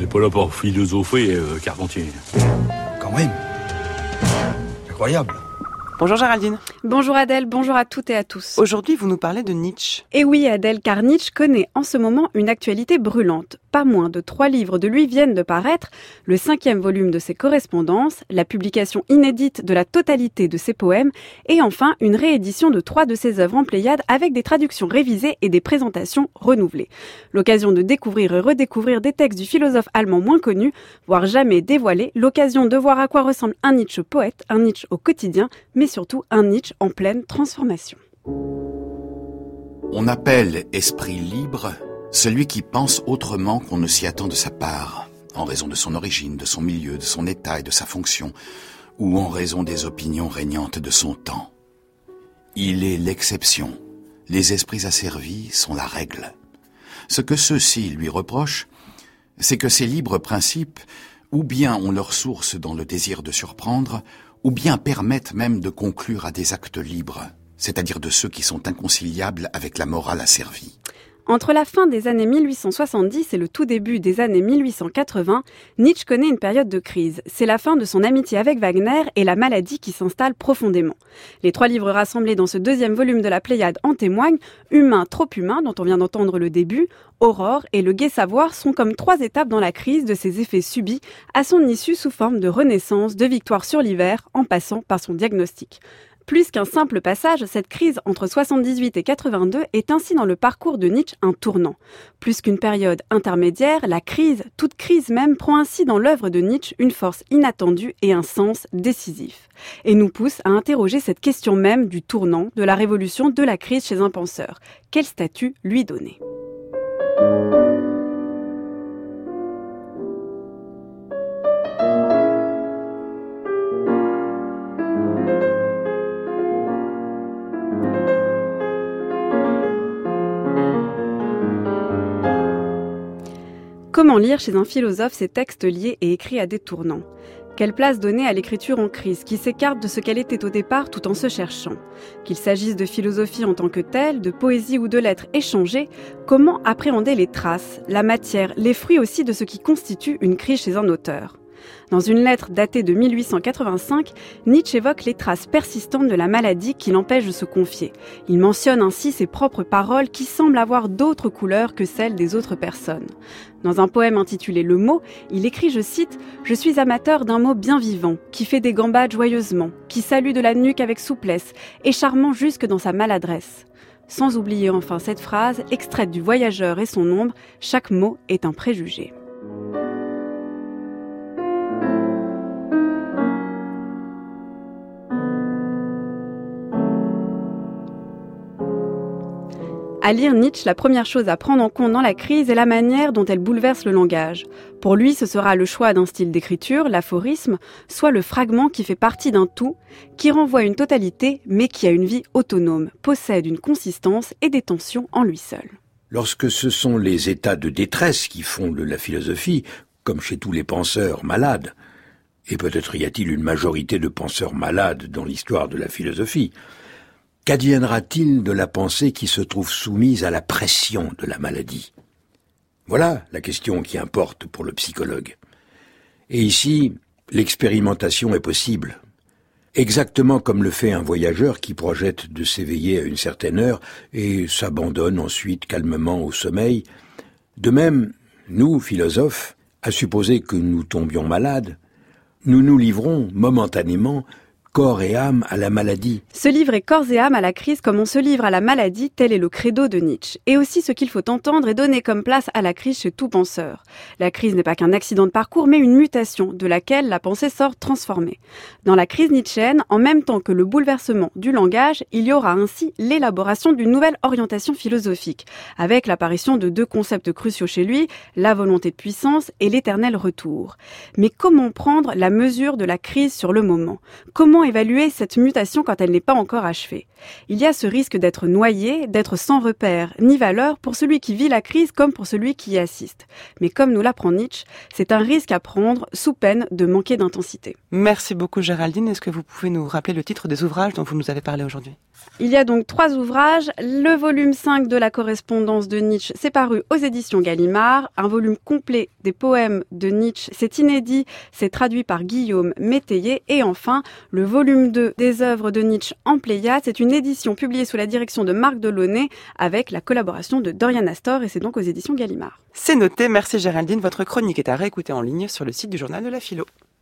n'est pas là pour philosopher, euh, Carpentier. Quand même. Incroyable. Bonjour Géraldine. Bonjour Adèle, bonjour à toutes et à tous. Aujourd'hui, vous nous parlez de Nietzsche. Et oui Adèle, car Nietzsche connaît en ce moment une actualité brûlante. Pas moins de trois livres de lui viennent de paraître, le cinquième volume de ses correspondances, la publication inédite de la totalité de ses poèmes, et enfin une réédition de trois de ses œuvres en Pléiade avec des traductions révisées et des présentations renouvelées. L'occasion de découvrir et redécouvrir des textes du philosophe allemand moins connu, voire jamais dévoilés, l'occasion de voir à quoi ressemble un Nietzsche poète, un Nietzsche au quotidien, mais surtout un Nietzsche en pleine transformation. On appelle esprit libre celui qui pense autrement qu'on ne s'y attend de sa part, en raison de son origine, de son milieu, de son état et de sa fonction, ou en raison des opinions régnantes de son temps. Il est l'exception. Les esprits asservis sont la règle. Ce que ceux-ci lui reprochent, c'est que ces libres principes, ou bien ont leur source dans le désir de surprendre, ou bien permettent même de conclure à des actes libres, c'est-à-dire de ceux qui sont inconciliables avec la morale asservie. Entre la fin des années 1870 et le tout début des années 1880, Nietzsche connaît une période de crise. C'est la fin de son amitié avec Wagner et la maladie qui s'installe profondément. Les trois livres rassemblés dans ce deuxième volume de la Pléiade en témoignent. Humain, trop humain, dont on vient d'entendre le début, Aurore et le gai savoir sont comme trois étapes dans la crise de ses effets subis, à son issue sous forme de renaissance, de victoire sur l'hiver, en passant par son diagnostic. Plus qu'un simple passage, cette crise entre 78 et 82 est ainsi dans le parcours de Nietzsche un tournant. Plus qu'une période intermédiaire, la crise, toute crise même, prend ainsi dans l'œuvre de Nietzsche une force inattendue et un sens décisif. Et nous pousse à interroger cette question même du tournant, de la révolution, de la crise chez un penseur. Quel statut lui donner? Comment lire chez un philosophe ces textes liés et écrits à des tournants? Quelle place donner à l'écriture en crise, qui s'écarte de ce qu'elle était au départ tout en se cherchant? Qu'il s'agisse de philosophie en tant que telle, de poésie ou de lettres échangées, comment appréhender les traces, la matière, les fruits aussi de ce qui constitue une crise chez un auteur? Dans une lettre datée de 1885, Nietzsche évoque les traces persistantes de la maladie qui l'empêche de se confier. Il mentionne ainsi ses propres paroles qui semblent avoir d'autres couleurs que celles des autres personnes. Dans un poème intitulé Le mot, il écrit, je cite, Je suis amateur d'un mot bien vivant, qui fait des gambades joyeusement, qui salue de la nuque avec souplesse, et charmant jusque dans sa maladresse. Sans oublier enfin cette phrase, extraite du Voyageur et son ombre, chaque mot est un préjugé. À lire Nietzsche, la première chose à prendre en compte dans la crise est la manière dont elle bouleverse le langage. Pour lui, ce sera le choix d'un style d'écriture, l'aphorisme, soit le fragment qui fait partie d'un tout, qui renvoie une totalité, mais qui a une vie autonome, possède une consistance et des tensions en lui seul. Lorsque ce sont les états de détresse qui fondent la philosophie, comme chez tous les penseurs malades, et peut-être y a-t-il une majorité de penseurs malades dans l'histoire de la philosophie, Qu'adviendra-t-il de la pensée qui se trouve soumise à la pression de la maladie? Voilà la question qui importe pour le psychologue. Et ici, l'expérimentation est possible. Exactement comme le fait un voyageur qui projette de s'éveiller à une certaine heure et s'abandonne ensuite calmement au sommeil. De même, nous, philosophes, à supposer que nous tombions malades, nous nous livrons momentanément corps et âme à la maladie. Se livrer corps et âme à la crise comme on se livre à la maladie, tel est le credo de Nietzsche. Et aussi ce qu'il faut entendre et donner comme place à la crise chez tout penseur. La crise n'est pas qu'un accident de parcours, mais une mutation de laquelle la pensée sort transformée. Dans la crise nietzschéenne, en même temps que le bouleversement du langage, il y aura ainsi l'élaboration d'une nouvelle orientation philosophique, avec l'apparition de deux concepts cruciaux chez lui, la volonté de puissance et l'éternel retour. Mais comment prendre la mesure de la crise sur le moment? Évaluer cette mutation quand elle n'est pas encore achevée Il y a ce risque d'être noyé, d'être sans repère ni valeur pour celui qui vit la crise comme pour celui qui y assiste. Mais comme nous l'apprend Nietzsche, c'est un risque à prendre sous peine de manquer d'intensité. Merci beaucoup Géraldine. Est-ce que vous pouvez nous rappeler le titre des ouvrages dont vous nous avez parlé aujourd'hui? Il y a donc trois ouvrages. Le volume 5 de la correspondance de Nietzsche, c'est paru aux éditions Gallimard. Un volume complet des poèmes de Nietzsche, c'est inédit, c'est traduit par Guillaume Métayer. Et enfin, le volume 2 des œuvres de Nietzsche en Pléiade, c'est une édition publiée sous la direction de Marc Delaunay avec la collaboration de Dorian Astor et c'est donc aux éditions Gallimard. C'est noté, merci Géraldine. Votre chronique est à réécouter en ligne sur le site du journal de la philo.